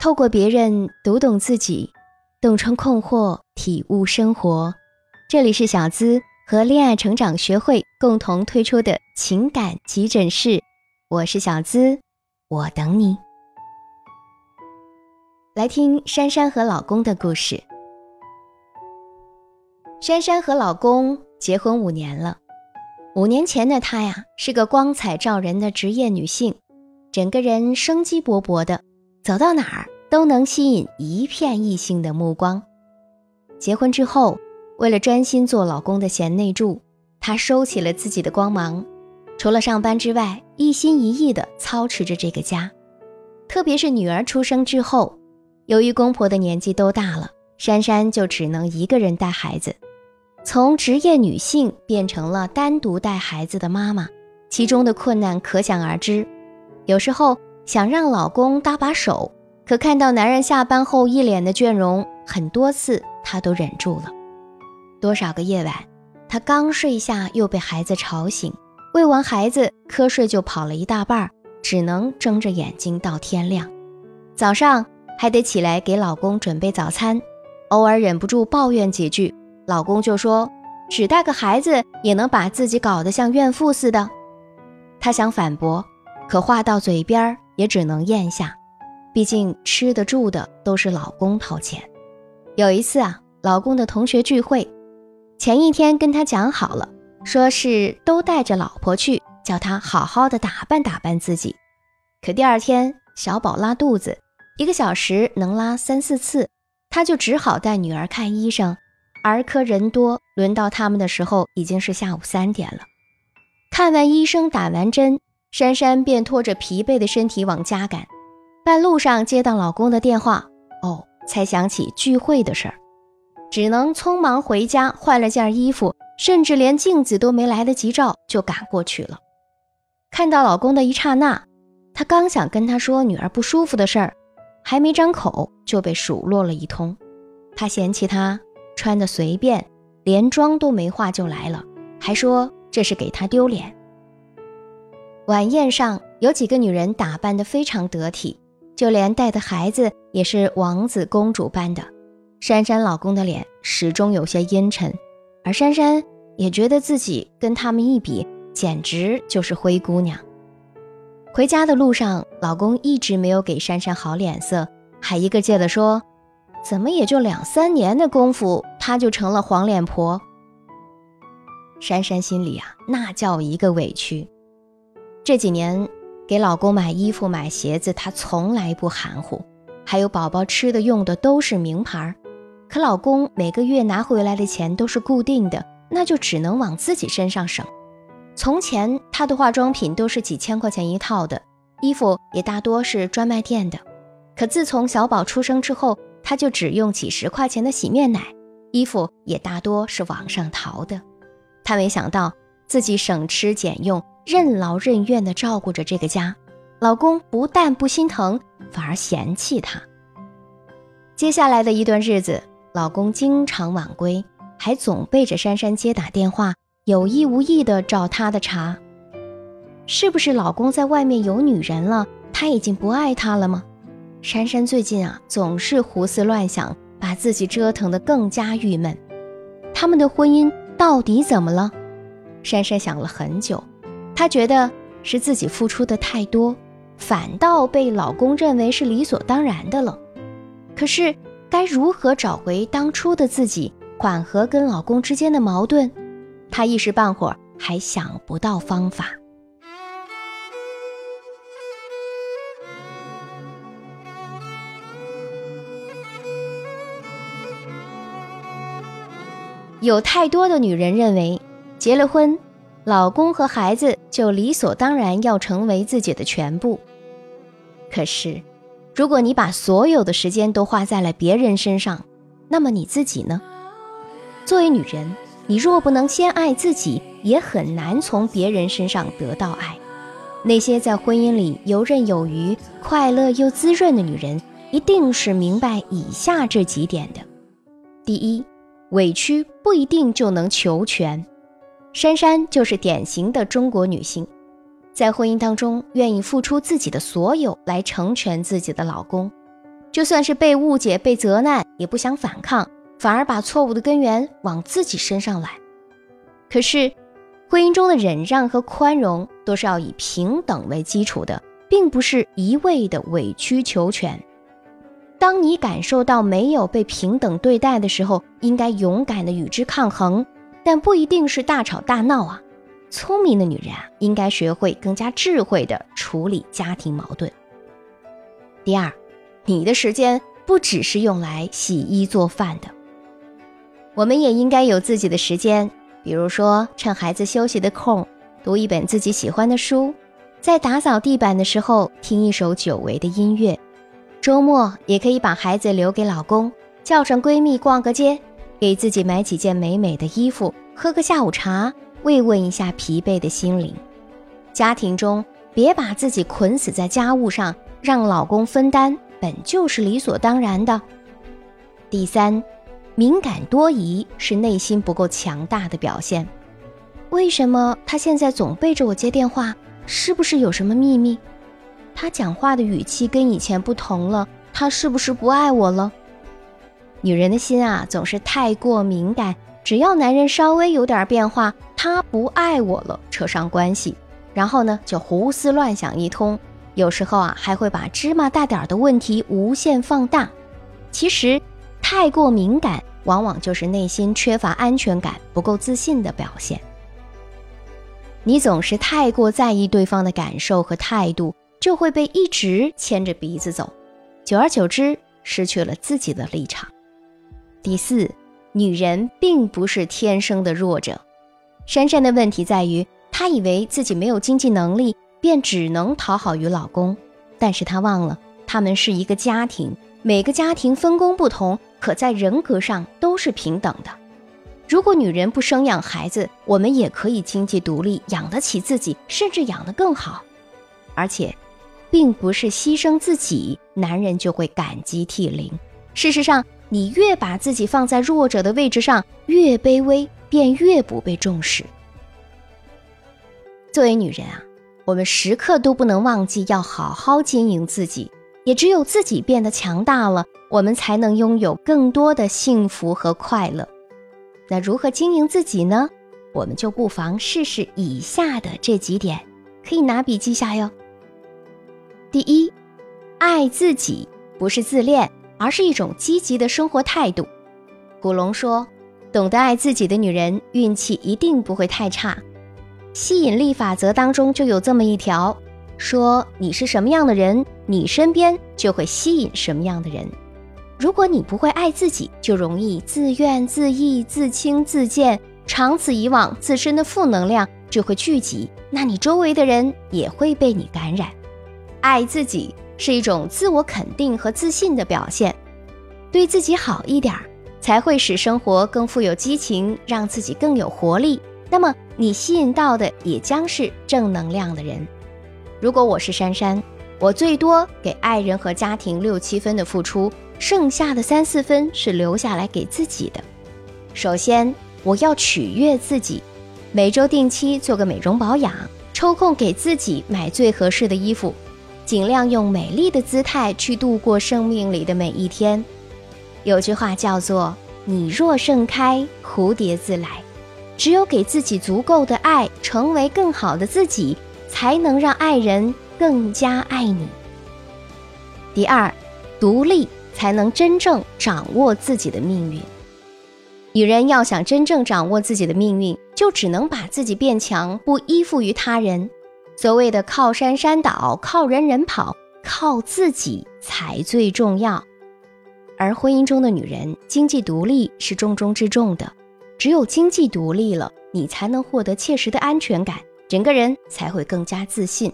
透过别人读懂自己，洞穿困惑，体悟生活。这里是小资和恋爱成长学会共同推出的情感急诊室，我是小资，我等你。来听珊珊和老公的故事。珊珊和老公结婚五年了，五年前的她呀，是个光彩照人的职业女性，整个人生机勃勃的，走到哪儿都能吸引一片异性的目光。结婚之后。为了专心做老公的贤内助，她收起了自己的光芒，除了上班之外，一心一意地操持着这个家。特别是女儿出生之后，由于公婆的年纪都大了，珊珊就只能一个人带孩子，从职业女性变成了单独带孩子的妈妈，其中的困难可想而知。有时候想让老公搭把手，可看到男人下班后一脸的倦容，很多次她都忍住了。多少个夜晚，她刚睡下又被孩子吵醒，喂完孩子瞌睡就跑了一大半，只能睁着眼睛到天亮。早上还得起来给老公准备早餐，偶尔忍不住抱怨几句，老公就说：“只带个孩子也能把自己搞得像怨妇似的。”她想反驳，可话到嘴边也只能咽下，毕竟吃的住的都是老公掏钱。有一次啊，老公的同学聚会。前一天跟他讲好了，说是都带着老婆去，叫他好好的打扮打扮自己。可第二天小宝拉肚子，一个小时能拉三四次，他就只好带女儿看医生。儿科人多，轮到他们的时候已经是下午三点了。看完医生，打完针，珊珊便拖着疲惫的身体往家赶。半路上接到老公的电话，哦，才想起聚会的事儿。只能匆忙回家换了件衣服，甚至连镜子都没来得及照就赶过去了。看到老公的一刹那，她刚想跟他说女儿不舒服的事儿，还没张口就被数落了一通。他嫌弃她穿的随便，连妆都没化就来了，还说这是给他丢脸。晚宴上有几个女人打扮得非常得体，就连带的孩子也是王子公主般的。珊珊老公的脸始终有些阴沉，而珊珊也觉得自己跟他们一比，简直就是灰姑娘。回家的路上，老公一直没有给珊珊好脸色，还一个劲的说：“怎么也就两三年的功夫，她就成了黄脸婆。”珊珊心里啊，那叫一个委屈。这几年给老公买衣服、买鞋子，她从来不含糊，还有宝宝吃的、用的都是名牌。可老公每个月拿回来的钱都是固定的，那就只能往自己身上省。从前他的化妆品都是几千块钱一套的，衣服也大多是专卖店的。可自从小宝出生之后，他就只用几十块钱的洗面奶，衣服也大多是网上淘的。他没想到自己省吃俭用、任劳任怨地照顾着这个家，老公不但不心疼，反而嫌弃她。接下来的一段日子。老公经常晚归，还总背着珊珊接打电话，有意无意的找她的茬。是不是老公在外面有女人了？他已经不爱她了吗？珊珊最近啊，总是胡思乱想，把自己折腾得更加郁闷。他们的婚姻到底怎么了？珊珊想了很久，她觉得是自己付出的太多，反倒被老公认为是理所当然的了。可是。该如何找回当初的自己，缓和跟老公之间的矛盾？她一时半会儿还想不到方法。有太多的女人认为，结了婚，老公和孩子就理所当然要成为自己的全部。可是。如果你把所有的时间都花在了别人身上，那么你自己呢？作为女人，你若不能先爱自己，也很难从别人身上得到爱。那些在婚姻里游刃有余、快乐又滋润的女人，一定是明白以下这几点的：第一，委屈不一定就能求全。珊珊就是典型的中国女性。在婚姻当中，愿意付出自己的所有来成全自己的老公，就算是被误解、被责难，也不想反抗，反而把错误的根源往自己身上揽。可是，婚姻中的忍让和宽容都是要以平等为基础的，并不是一味的委曲求全。当你感受到没有被平等对待的时候，应该勇敢的与之抗衡，但不一定是大吵大闹啊。聪明的女人啊，应该学会更加智慧的处理家庭矛盾。第二，你的时间不只是用来洗衣做饭的，我们也应该有自己的时间，比如说趁孩子休息的空，读一本自己喜欢的书，在打扫地板的时候听一首久违的音乐。周末也可以把孩子留给老公，叫上闺蜜逛个街，给自己买几件美美的衣服，喝个下午茶，慰问一下疲惫的心灵。家庭中别把自己捆死在家务上，让老公分担本就是理所当然的。第三，敏感多疑是内心不够强大的表现。为什么他现在总背着我接电话？是不是有什么秘密？他讲话的语气跟以前不同了，他是不是不爱我了？女人的心啊，总是太过敏感，只要男人稍微有点变化，他不爱我了，扯上关系，然后呢就胡思乱想一通，有时候啊还会把芝麻大点的问题无限放大。其实，太过敏感往往就是内心缺乏安全感、不够自信的表现。你总是太过在意对方的感受和态度。就会被一直牵着鼻子走，久而久之失去了自己的立场。第四，女人并不是天生的弱者。珊珊的问题在于，她以为自己没有经济能力，便只能讨好于老公。但是她忘了，他们是一个家庭，每个家庭分工不同，可在人格上都是平等的。如果女人不生养孩子，我们也可以经济独立，养得起自己，甚至养得更好，而且。并不是牺牲自己，男人就会感激涕零。事实上，你越把自己放在弱者的位置上，越卑微，便越不被重视。作为女人啊，我们时刻都不能忘记要好好经营自己。也只有自己变得强大了，我们才能拥有更多的幸福和快乐。那如何经营自己呢？我们就不妨试试以下的这几点，可以拿笔记下哟。第一，爱自己不是自恋，而是一种积极的生活态度。古龙说：“懂得爱自己的女人，运气一定不会太差。”吸引力法则当中就有这么一条，说你是什么样的人，你身边就会吸引什么样的人。如果你不会爱自己，就容易自怨自艾、自轻自贱，长此以往，自身的负能量就会聚集，那你周围的人也会被你感染。爱自己是一种自我肯定和自信的表现，对自己好一点儿，才会使生活更富有激情，让自己更有活力。那么你吸引到的也将是正能量的人。如果我是珊珊，我最多给爱人和家庭六七分的付出，剩下的三四分是留下来给自己的。首先，我要取悦自己，每周定期做个美容保养，抽空给自己买最合适的衣服。尽量用美丽的姿态去度过生命里的每一天。有句话叫做“你若盛开，蝴蝶自来”。只有给自己足够的爱，成为更好的自己，才能让爱人更加爱你。第二，独立才能真正掌握自己的命运。女人要想真正掌握自己的命运，就只能把自己变强，不依附于他人。所谓的靠山山倒，靠人人跑，靠自己才最重要。而婚姻中的女人，经济独立是重中之重的。只有经济独立了，你才能获得切实的安全感，整个人才会更加自信。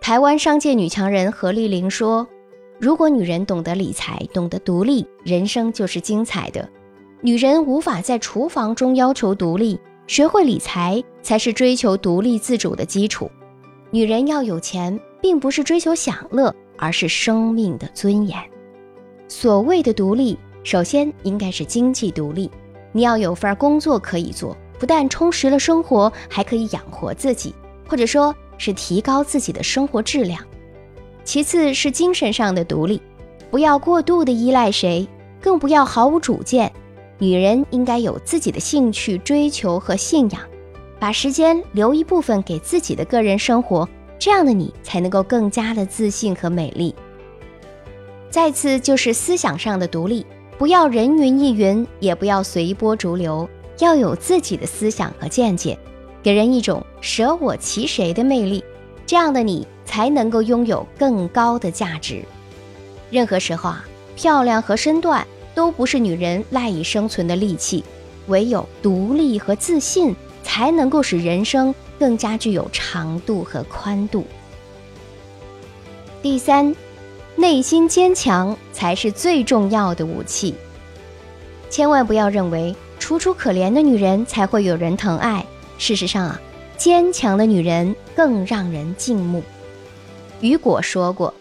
台湾商界女强人何丽玲说：“如果女人懂得理财，懂得独立，人生就是精彩的。女人无法在厨房中要求独立。”学会理财才是追求独立自主的基础。女人要有钱，并不是追求享乐，而是生命的尊严。所谓的独立，首先应该是经济独立。你要有份工作可以做，不但充实了生活，还可以养活自己，或者说是提高自己的生活质量。其次是精神上的独立。不要过度的依赖谁，更不要毫无主见。女人应该有自己的兴趣、追求和信仰，把时间留一部分给自己的个人生活，这样的你才能够更加的自信和美丽。再次就是思想上的独立，不要人云亦云，也不要随波逐流，要有自己的思想和见解，给人一种舍我其谁的魅力。这样的你才能够拥有更高的价值。任何时候啊，漂亮和身段都不是女人赖以生存的利器，唯有独立和自信，才能够使人生更加具有长度和宽度。第三，内心坚强才是最重要的武器。千万不要认为楚楚可怜的女人才会有人疼爱，事实上啊。坚强的女人更让人敬慕。雨果说过：“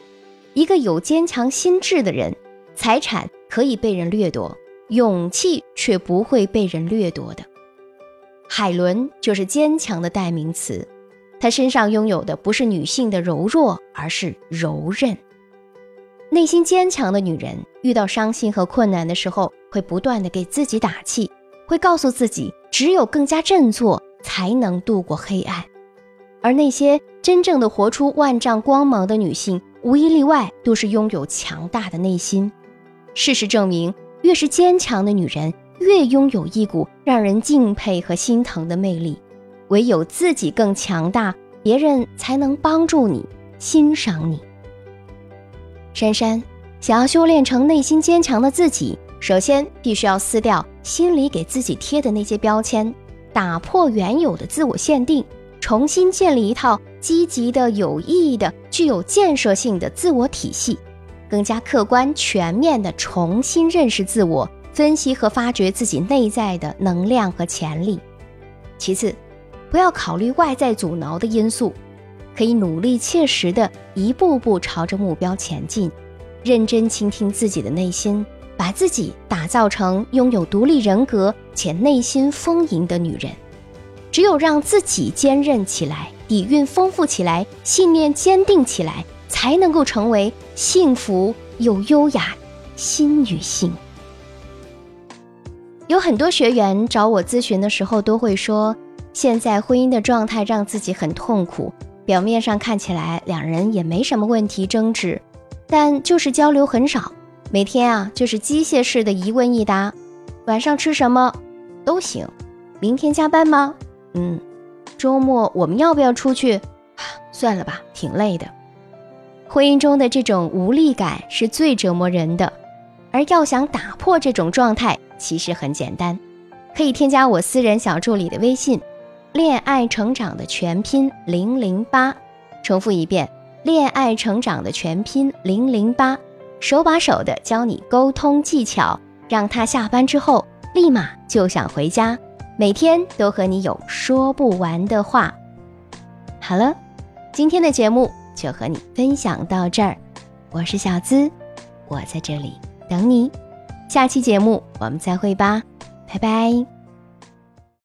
一个有坚强心智的人，财产可以被人掠夺，勇气却不会被人掠夺的。”海伦就是坚强的代名词。她身上拥有的不是女性的柔弱，而是柔韧。内心坚强的女人，遇到伤心和困难的时候，会不断的给自己打气，会告诉自己，只有更加振作。才能度过黑暗，而那些真正的活出万丈光芒的女性，无一例外都是拥有强大的内心。事实证明，越是坚强的女人，越拥有一股让人敬佩和心疼的魅力。唯有自己更强大，别人才能帮助你、欣赏你。珊珊想要修炼成内心坚强的自己，首先必须要撕掉心里给自己贴的那些标签。打破原有的自我限定，重新建立一套积极的、有意义的、具有建设性的自我体系，更加客观全面地重新认识自我，分析和发掘自己内在的能量和潜力。其次，不要考虑外在阻挠的因素，可以努力切实地一步步朝着目标前进，认真倾听自己的内心。把自己打造成拥有独立人格且内心丰盈的女人，只有让自己坚韧起来、底蕴丰富起来、信念坚定起来，才能够成为幸福又优雅新女性。有很多学员找我咨询的时候，都会说，现在婚姻的状态让自己很痛苦。表面上看起来两人也没什么问题争执，但就是交流很少。每天啊，就是机械式的一问一答。晚上吃什么？都行。明天加班吗？嗯。周末我们要不要出去？算了吧，挺累的。婚姻中的这种无力感是最折磨人的，而要想打破这种状态，其实很简单，可以添加我私人小助理的微信“恋爱成长”的全拼零零八。重复一遍，“恋爱成长”的全拼零零八。手把手的教你沟通技巧，让他下班之后立马就想回家，每天都和你有说不完的话。好了，今天的节目就和你分享到这儿，我是小资，我在这里等你，下期节目我们再会吧，拜拜。